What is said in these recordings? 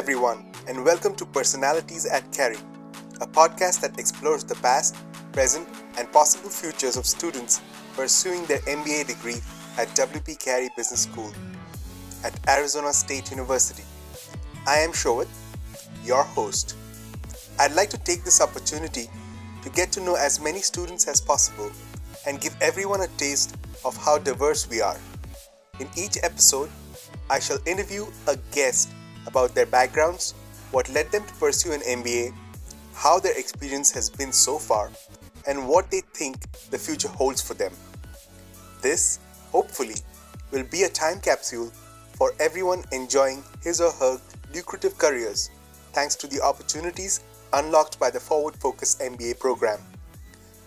everyone, and welcome to Personalities at Carey, a podcast that explores the past, present, and possible futures of students pursuing their MBA degree at WP Carey Business School at Arizona State University. I am Showit, your host. I'd like to take this opportunity to get to know as many students as possible and give everyone a taste of how diverse we are. In each episode, I shall interview a guest about their backgrounds, what led them to pursue an MBA, how their experience has been so far, and what they think the future holds for them. This, hopefully, will be a time capsule for everyone enjoying his or her lucrative careers thanks to the opportunities unlocked by the Forward Focus MBA program.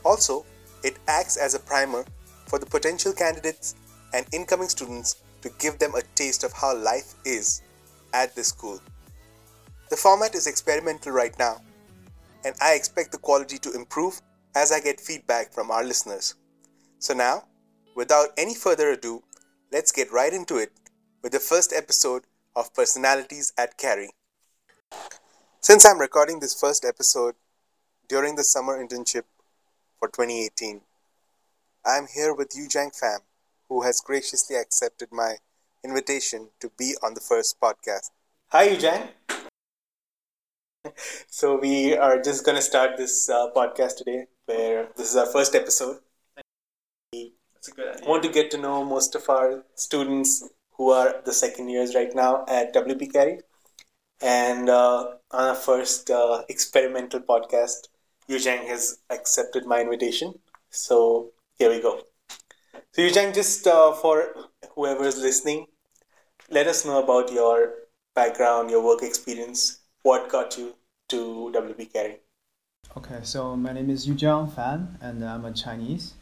Also, it acts as a primer for the potential candidates and incoming students to give them a taste of how life is at this school. The format is experimental right now, and I expect the quality to improve as I get feedback from our listeners. So, now, without any further ado, let's get right into it with the first episode of Personalities at Carey. Since I'm recording this first episode during the summer internship for 2018, I'm here with Yujang Pham, who has graciously accepted my invitation to be on the first podcast. Hi, Yujang. so, we are just going to start this uh, podcast today, where this is our first episode. We want to get to know most of our students who are the second years right now at WP Carey. And uh, on our first uh, experimental podcast, Yujang has accepted my invitation. So, here we go. So, Yujang, just uh, for whoever is listening, let us know about your background, your work experience. What got you to WP Carey? Okay, so my name is Yujang Fan, and I'm a Chinese.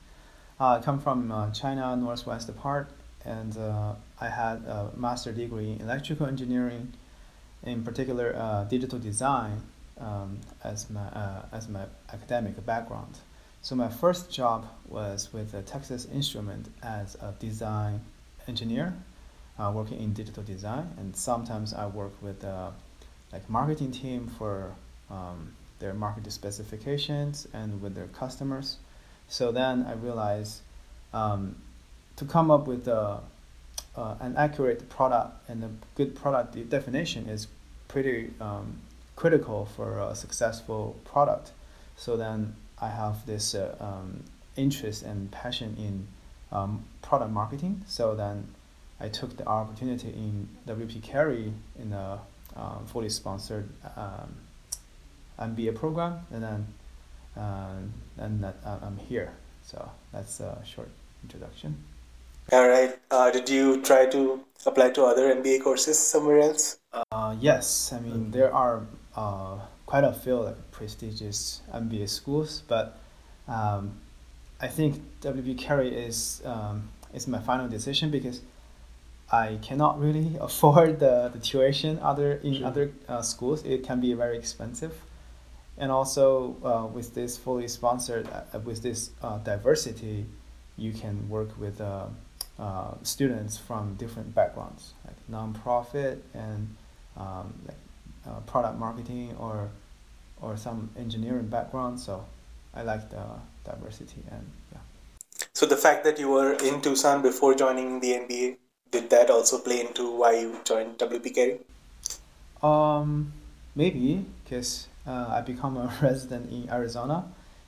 Uh, I come from uh, China northwest part, and uh, I had a master degree in electrical engineering, in particular uh, digital design, um, as my uh, as my academic background. So my first job was with Texas Instrument as a design engineer uh, working in digital design, and sometimes I work with uh, like marketing team for um, their market specifications and with their customers. So then I realized um, to come up with a, uh, an accurate product and a good product definition is pretty um, critical for a successful product. So then I have this uh, um, interest and passion in um, product marketing. So then I took the opportunity in WP Carey in a um, fully sponsored um, MBA program, and then uh, and that, uh, I'm here. So that's a short introduction. All right. Uh, did you try to apply to other MBA courses somewhere else? Uh, yes. I mean, there are uh, quite a few like prestigious MBA schools, but um, I think WP Carey is um, is my final decision because I cannot really afford the, the tuition other in sure. other uh, schools. It can be very expensive, and also uh, with this fully sponsored uh, with this uh, diversity, you can work with uh, uh, students from different backgrounds, like nonprofit and um, like product marketing or or some engineering background. So I like the diversity and yeah. So the fact that you were in Tucson before joining the MBA did that also play into why you joined WP Carey? Um, maybe because uh, I become a resident in Arizona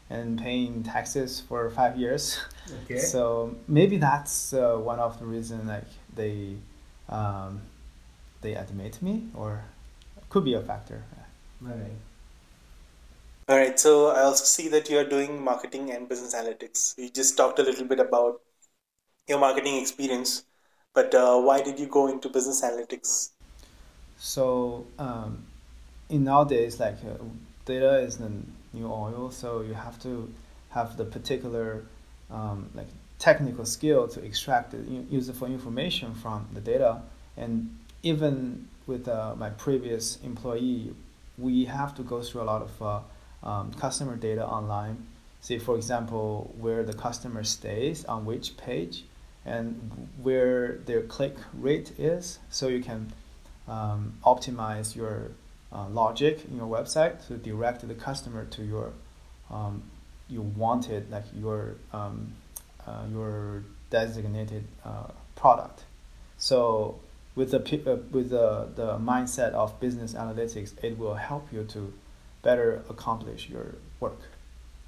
and paying taxes for five years. Okay. So maybe that's uh, one of the reasons like they um, they admit me or could be a factor. All right. All right. So I also see that you are doing marketing and business analytics. You just talked a little bit about your marketing experience. But uh, why did you go into business analytics? So um, in nowadays, like uh, data is the new oil, so you have to have the particular um, like technical skill to extract the useful information from the data. And even with uh, my previous employee, we have to go through a lot of uh, um, customer data online. Say, for example, where the customer stays on which page, and where their click rate is so you can um, optimize your uh, logic in your website to direct the customer to your um, you wanted like your um, uh, your designated uh, product. So with the uh, with the, the mindset of business analytics, it will help you to better accomplish your work.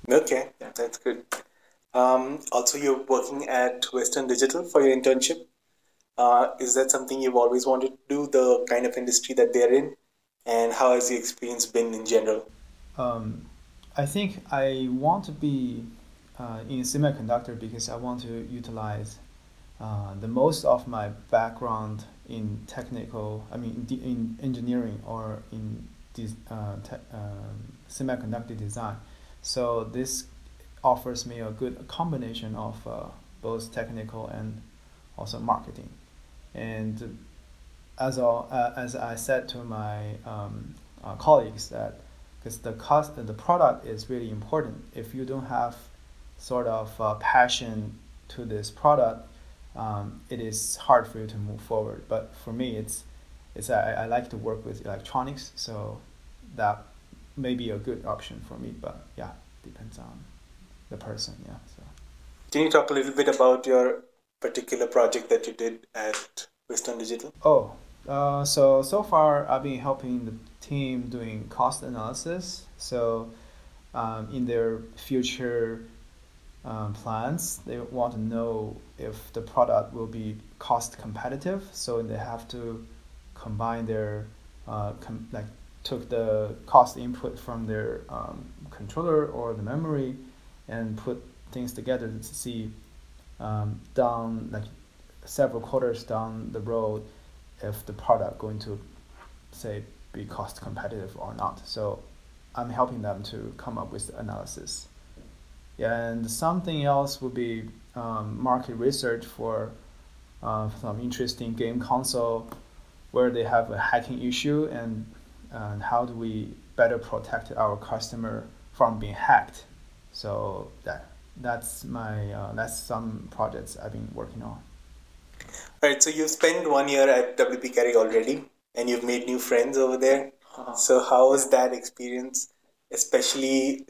Okay, that's good. Um, also, you're working at Western Digital for your internship. Uh, is that something you've always wanted to do, the kind of industry that they're in? And how has the experience been in general? Um, I think I want to be uh, in semiconductor because I want to utilize uh, the most of my background in technical, I mean, in, in engineering or in this, uh, te- um, semiconductor design. So this offers me a good combination of uh, both technical and also marketing. And as all, uh, as I said to my um, uh, colleagues that because the cost the product is really important. If you don't have sort of uh, passion to this product, um, it is hard for you to move forward. But for me, it's it's I, I like to work with electronics, so that may be a good option for me. But yeah, depends on the person. Yeah. So. Can you talk a little bit about your particular project that you did at Western Digital? Oh, uh, so so far I've been helping the team doing cost analysis. So um, in their future um, plans, they want to know if the product will be cost competitive. So they have to combine their uh, com- like took the cost input from their um, controller or the memory and put things together to see um, down like several quarters down the road if the product going to say be cost competitive or not. So I'm helping them to come up with analysis. And something else would be um, market research for uh, some interesting game console where they have a hacking issue and, and how do we better protect our customer from being hacked. So that that's my uh, that's some projects I've been working on. All right, so you've spent one year at WP Carey already, and you've made new friends over there. Uh-huh. So how was that experience, especially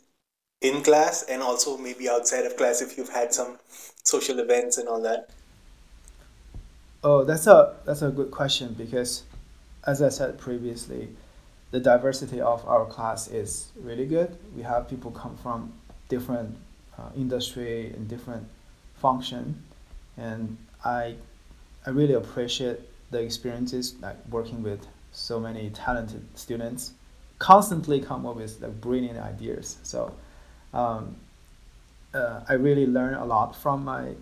in class and also maybe outside of class if you've had some social events and all that? Oh, that's a that's a good question because, as I said previously, the diversity of our class is really good. We have people come from different uh, industry and different function, and I I really appreciate the experiences like working with so many talented students. Constantly come up with like brilliant ideas. So um, uh, I really learn a lot from my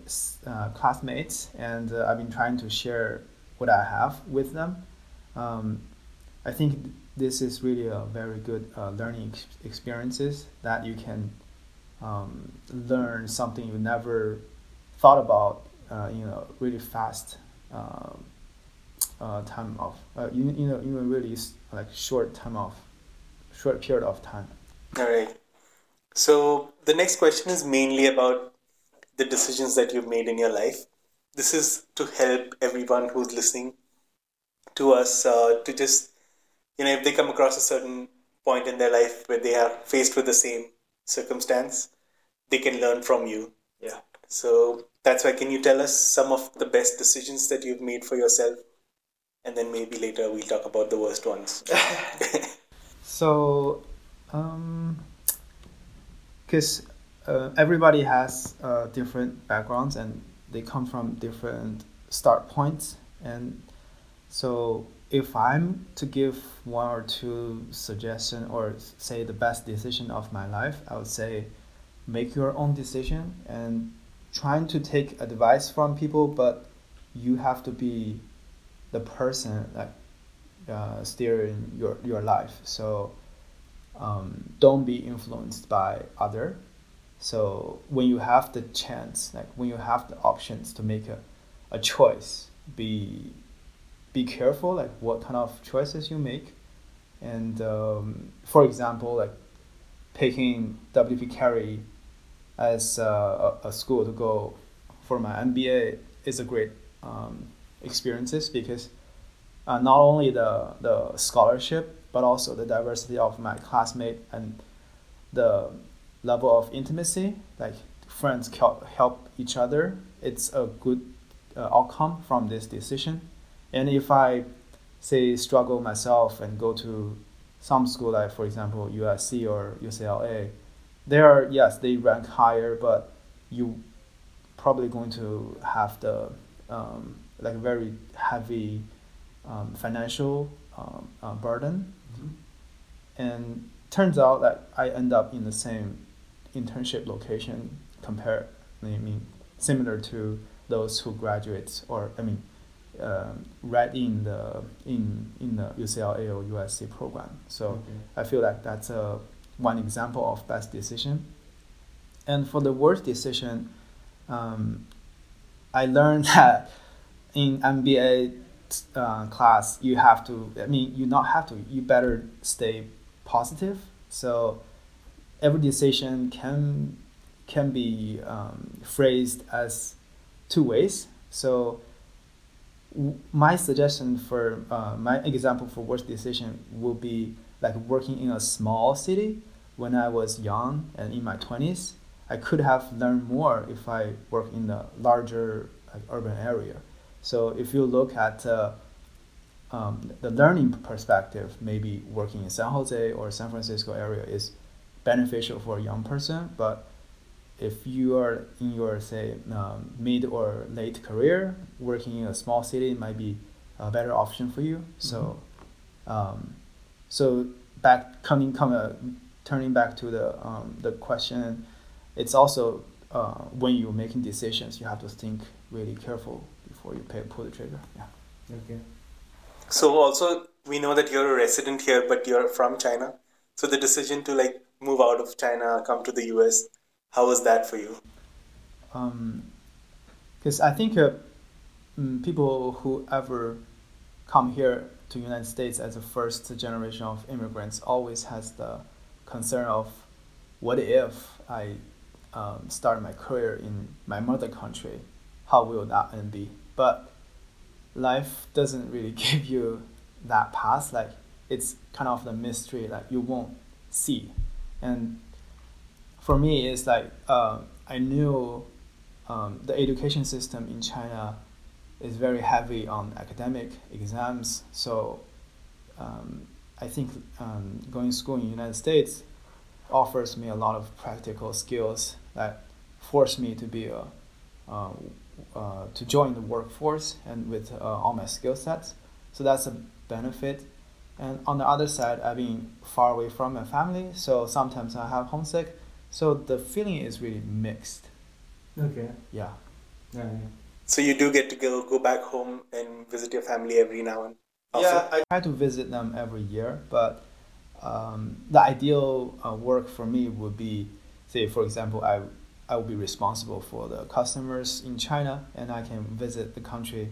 uh, classmates and uh, I've been trying to share what I have with them. Um, I think this is really a very good uh, learning ex- experiences that you can um, learn something you never thought about uh, you know really fast um, uh, time of uh, you, you know in a really like short time of short period of time. All right. So the next question is mainly about the decisions that you've made in your life. This is to help everyone who's listening to us uh, to just you know if they come across a certain point in their life where they are faced with the same circumstance, they can learn from you. Yeah. So that's why can you tell us some of the best decisions that you've made for yourself and then maybe later we'll talk about the worst ones so um because uh, everybody has uh, different backgrounds and they come from different start points and so if i'm to give one or two suggestion or say the best decision of my life i would say make your own decision and trying to take advice from people, but you have to be the person like uh, steering your your life. So um, don't be influenced by other. So when you have the chance, like when you have the options to make a, a choice, be be careful like what kind of choices you make. And um, for example, like picking WP Carey as a, a school to go for my MBA is a great um, experiences because uh, not only the the scholarship but also the diversity of my classmate and the level of intimacy like friends help, help each other. It's a good uh, outcome from this decision. And if i say struggle myself and go to some school like for example usc or ucla they are yes they rank higher but you probably going to have the um, like very heavy um, financial um, uh, burden Mm-hmm. and turns out that I end up in the same internship location compared I mean similar to those who graduate or I mean um, right in the in in the UCLA or USC program so Okay. I feel like that's a one example of best decision. And for the worst decision um, I learned that in MBA uh, class you have to I mean you not have to you better stay positive. So every decision can can be um, phrased as two ways. So my suggestion for uh, my example for worst decision will be like working in a small city when I was young and in my 20s I could have learned more if I work in a larger like, urban area so if you look at uh, um, the learning perspective, maybe working in San Jose or San Francisco area is beneficial for a young person. But if you are in your say um, mid or late career, working in a small city might be a better option for you. So, um, so back coming come uh, turning back to the um, the question, it's also uh, when you're making decisions, you have to think really careful before you pay, pull the trigger. Yeah. Okay. So also we know that you're a resident here, but you're from China. So the decision to like move out of China, come to the US, how was that for you? because I think uh, mm, people who ever come here to United States as a first generation of immigrants always has the concern of what if I um, start my career in my mother country, how will that end be? But life doesn't really give you that path. Like it's kind of the mystery that you won't see, and for me, it's like uh, I knew um, the education system in China is very heavy on academic exams. So um, I think um, going to school in the United States offers me a lot of practical skills that force me to be a uh, uh, to join the workforce and with uh, all my skill sets. So that's a benefit. And on the other side, I've been far away from my family, so sometimes I have homesick. So the feeling is really mixed. Okay. Yeah. yeah. So you do get to go go back home and visit your family every now and often. Yeah, I try to visit them every year, but um, the ideal uh, work for me would be, say, for example, I I will be responsible for the customers in China, and I can visit the country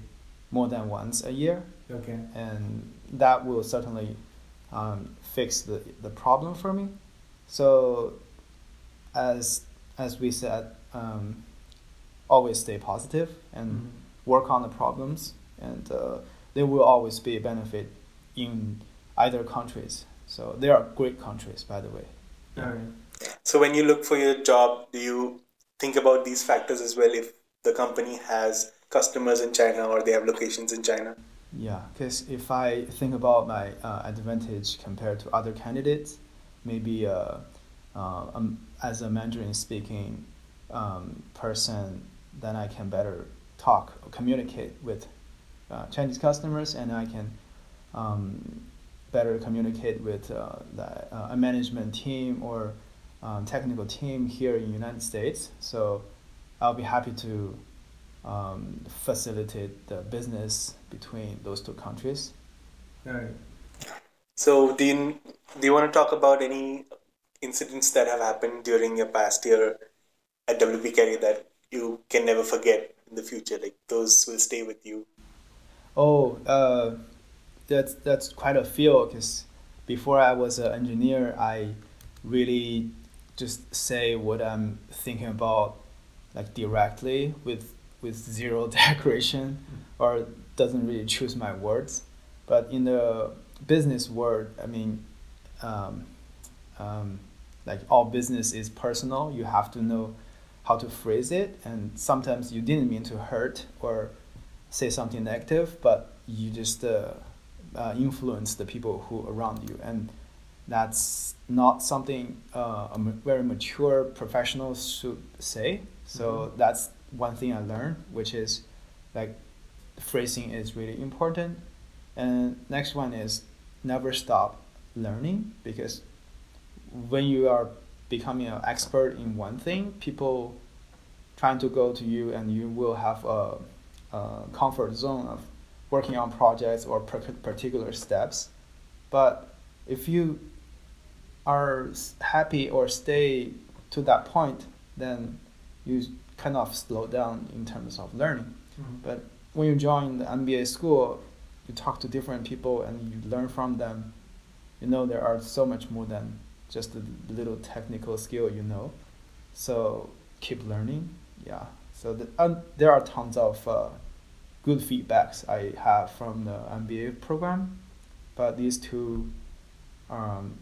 more than once a year, Okay. and that will certainly um, fix the, the problem for me. So, as as we said, um, always stay positive and work on the problems, and uh, there will always be a benefit in either countries. So they are great countries, by the way. So when you look for your job, do you think about these factors as well? If the company has customers in China or they have locations in China. Yeah, because if I think about my uh, advantage compared to other candidates, maybe uh, uh, um, as a Mandarin speaking um, person, then I can better talk or communicate with uh, Chinese customers, and I can um, better communicate with uh, the, uh, a management team or um, technical team here in the United States. So I'll be happy to um, facilitate the business between those two countries. So do you do you want to talk about any incidents that have happened during your past year at WP Carey that you can never forget in the future? Like those will stay with you. Oh, uh, that's that's quite a few because before I was an engineer, I really just say what I'm thinking about, like directly with with zero decoration, or doesn't really choose my words. but in the business world, I mean, um, um, like all business is personal. You have to know how to phrase it, and sometimes you didn't mean to hurt or say something negative, but you just uh, uh, influence the people who around you, and that's not something uh, a very mature professional should say. So Mhm. that's one thing I learned, which is like phrasing is really important. And next one is never stop learning because when you are becoming an expert in one thing, people trying to go to you and you will have a, a comfort zone of working on projects or particular steps. But if you are happy or stay to that point, then you kind of slow down in terms of learning. Mm-hmm. But when you join the MBA school, you talk to different people and you learn from them. You know there are so much more than just the little technical skill you know. So keep learning. Yeah. So the, and there are tons of uh, good feedbacks I have from the MBA program, but these two um,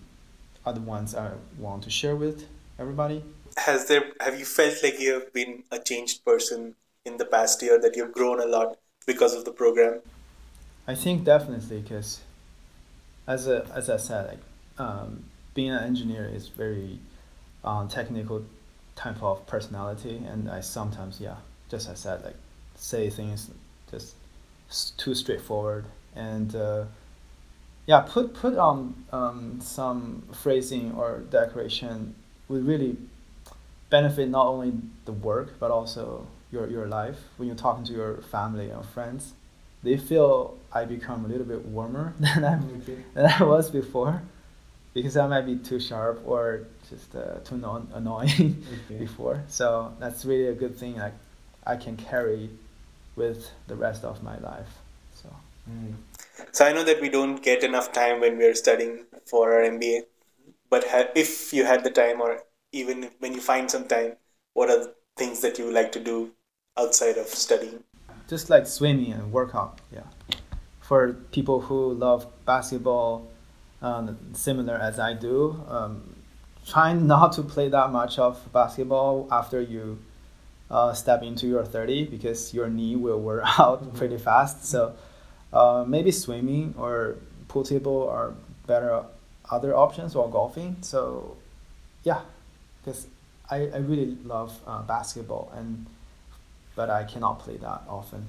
are the ones I want to share with everybody. Has there have you felt like you have been a changed person in the past year that you've grown a lot because of the program? I think definitely because, as a, as I said, like um, being an engineer is very um, technical type of personality, and I sometimes yeah, just as I said, like say things just too straightforward, and uh, yeah, put put on um, some phrasing or decoration would really benefit not only the work but also your your life. When you're talking to your family and friends they feel I become a little bit warmer than I than I was before, because I might be too sharp or just uh, too non- annoying before. So that's really a good thing. Like I can carry with the rest of my life. So So I know that we don't get enough time when we're studying for our MBA, but ha- if you had the time, or even when you find some time, what are the things that you like to do outside of studying? just like swimming and workout. Yeah, for people who love basketball, um, similar as I do, um, trying not to play that much of basketball after you uh, step into your 30 because your knee will wear out pretty fast. So uh, maybe swimming or pool table are better other options or golfing. So yeah, because I, I really love uh, basketball and but I cannot play that often.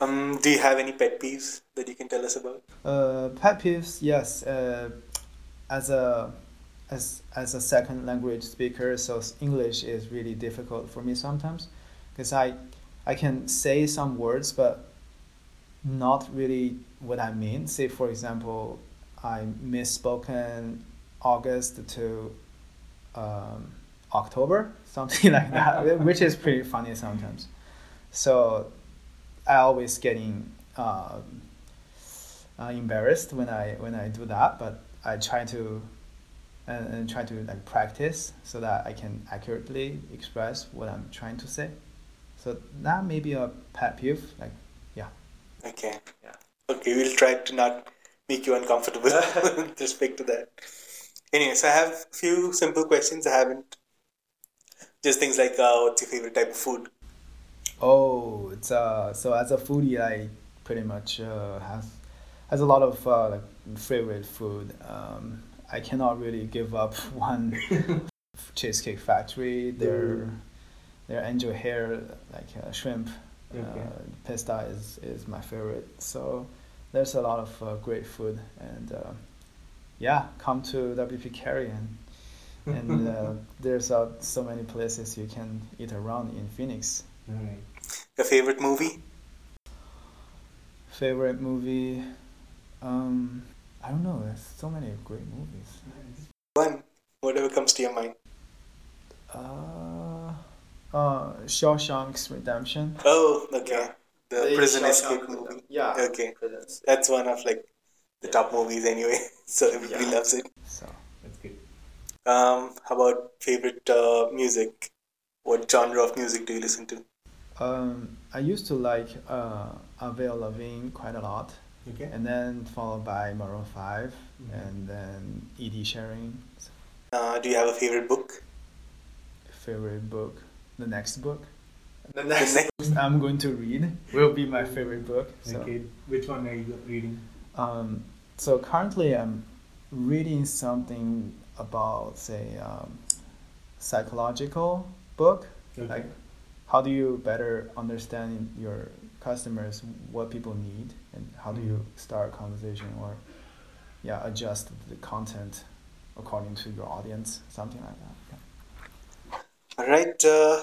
Um, do you have any pet peeves that you can tell us about? Uh, pet peeves, yes. Uh, as a as as a second language speaker, so English is really difficult for me sometimes, because I I can say some words, but not really what I mean. Say for example, I misspoken August to um, October, something like that, which is pretty funny sometimes. So I always getting uh, uh, embarrassed when I when I do that, but I try to and, and try to like practice so that I can accurately express what I'm trying to say. So that may be a pet peeve. Like yeah, Okay. Yeah. Okay, we'll try to not make you uncomfortable with respect to that. Anyways, so I have a few simple questions. I haven't just things like uh, what's your favorite type of food? Oh, it's uh so as a foodie, I pretty much uh, have has a lot of uh, like favorite food. Um, I cannot really give up one cheesecake factory. Their their angel hair like uh, shrimp Okay. uh, pasta is is my favorite. So there's a lot of uh, great food and uh, yeah, come to WP Carey and and uh, there's uh, so many places you can eat around in Phoenix. Alright. Your favorite movie? Favorite movie? Um, I don't know. There's so many great movies. One, whatever comes to your mind. Uh, uh, Shawshank's Redemption. Oh, okay. The The prison Shawshank escape Redemption. movie. Yeah. Okay. That's one of like the top movies anyway, so everybody Yeah. loves it. So That's good. Um, how about favorite uh, music? What genre of music do you listen to? Um, I used to like uh, Avril Lavigne quite a lot. Okay. and then followed by Maroon 5 Mhm. and then Ed Sheeran. Uh, do you have a favorite book? Favorite book, the next book The The next. next- I'm going to read will be my favorite book. So, Okay. Which one are you reading? um, so currently I'm reading something about say um, psychological book. Okay. Like how do you better understand your customers, what people need, and how do you Mhm. start a conversation or yeah adjust the content according to your audience, something like that. Yeah. All right. Uh,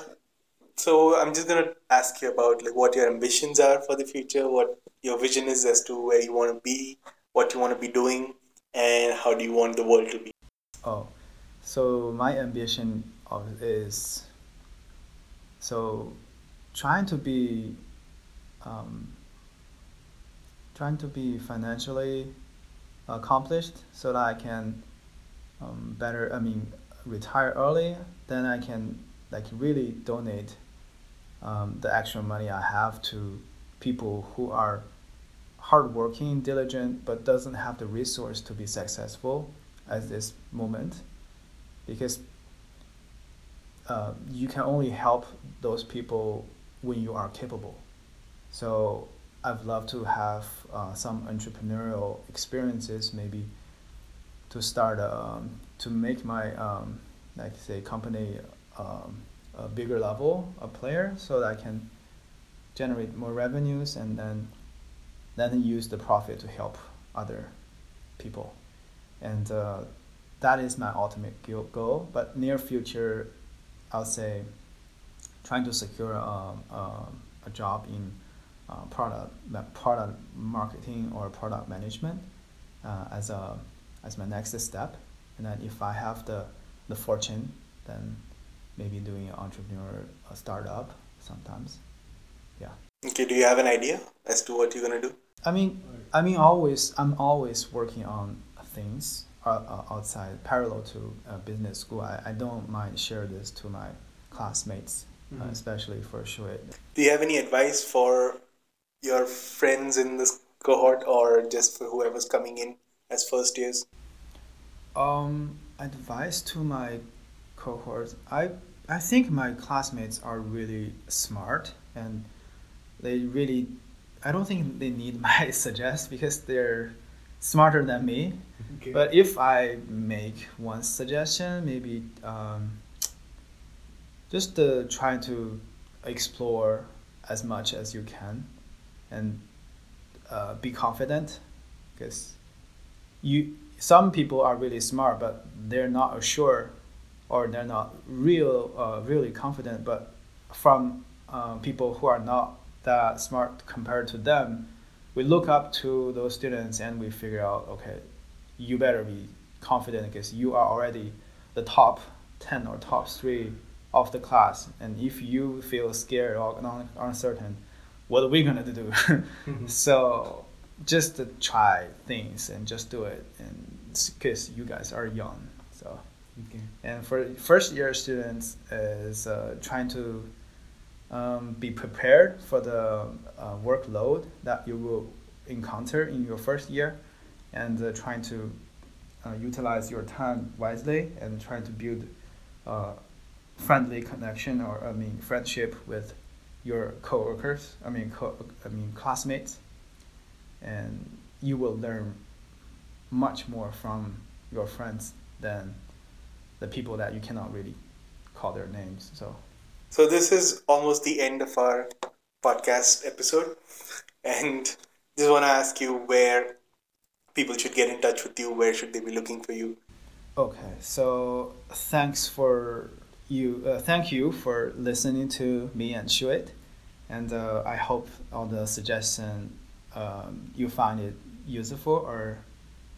so I'm just gonna ask you about like what your ambitions are for the future, what your vision is as to where you want to be, what you want to be doing, and how do you want the world to be. Oh, so my ambition of is so trying to be um, trying to be financially accomplished so that I can um, better I mean retire early then I can like really donate um, the extra money I have to people who are hardworking diligent but doesn't have the resource to be successful at this moment. Because uh, you can only help those people when you are capable. So I'd love to have uh, some entrepreneurial experiences, maybe to start um, to make my um, like say company um, a bigger level, a player, so that I can generate more revenues and then then use the profit to help other people, and uh, that is my ultimate goal. But near future, I'll say trying to secure um, um, a job in uh, product product marketing or product management uh, as a as my next step. And then if I have the the fortune, then maybe doing an entrepreneur a startup sometimes. Yeah. Okay. Do you have an idea as to what you're gonna do? I mean, I mean, always I'm always working on things uh, uh, outside parallel to uh, business school. I, I don't mind share this to my classmates, uh, Mhm. especially for sure. Do you have any advice for your friends in this cohort, or just for whoever's coming in as first years? Um, advice to my cohort. I I think my classmates are really smart and they really. I don't think they need my suggest because they're smarter than me. Okay. But if I make one suggestion, maybe um, just uh, try to explore as much as you can and uh, be confident because you some people are really smart but they're not sure or they're not real uh, really confident but from uh, people who are not that smart compared to them we look up to those students and we figure out okay you better be confident because you are already the top 10 or top 3 of the class. And if you feel scared or un- uncertain what are we going to do so just to try things and just do it and because you guys are young so. Okay. and for first year students is uh, trying to um, be prepared for the uh, workload that you will encounter in your first year and uh, trying to uh, utilize your time wisely and trying to build uh, friendly connection or I mean friendship with your coworkers I mean co- I mean classmates. And you will learn much more from your friends than the people that you cannot really call their names. So So this is almost the end of our podcast episode, and just want to ask you where people should get in touch with you. Where should they be looking for you? Okay, so thanks for you. Uh, thank you for listening to me and Shuit, and uh, I hope all the suggestion um, you find it useful or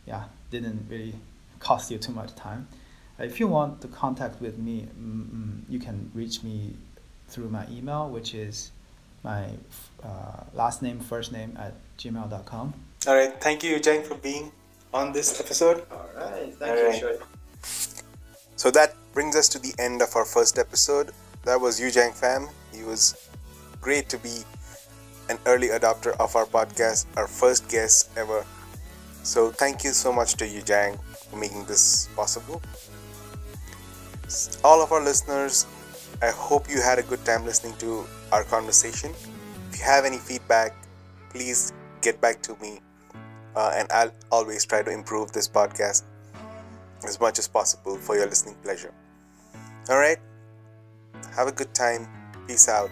yeah didn't really cost you too much time. If you want to contact with me, mm, mm, you can reach me through my email, which is my uh, last name first name at gmail.com. All right, thank you, Jang, for being on this episode. All right, thank you, Shuit. So that brings us to the end of our first episode. That was Yu Jang Fam. He was great to be an early adopter of our podcast, our first guest ever. So thank you so much to you, Jang, for making this possible. All of our listeners, I hope you had a good time listening to our conversation. If you have any feedback, please get back to me, uh, and I'll always try to improve this podcast as much as possible for your listening pleasure. All right, have a good time. Peace out.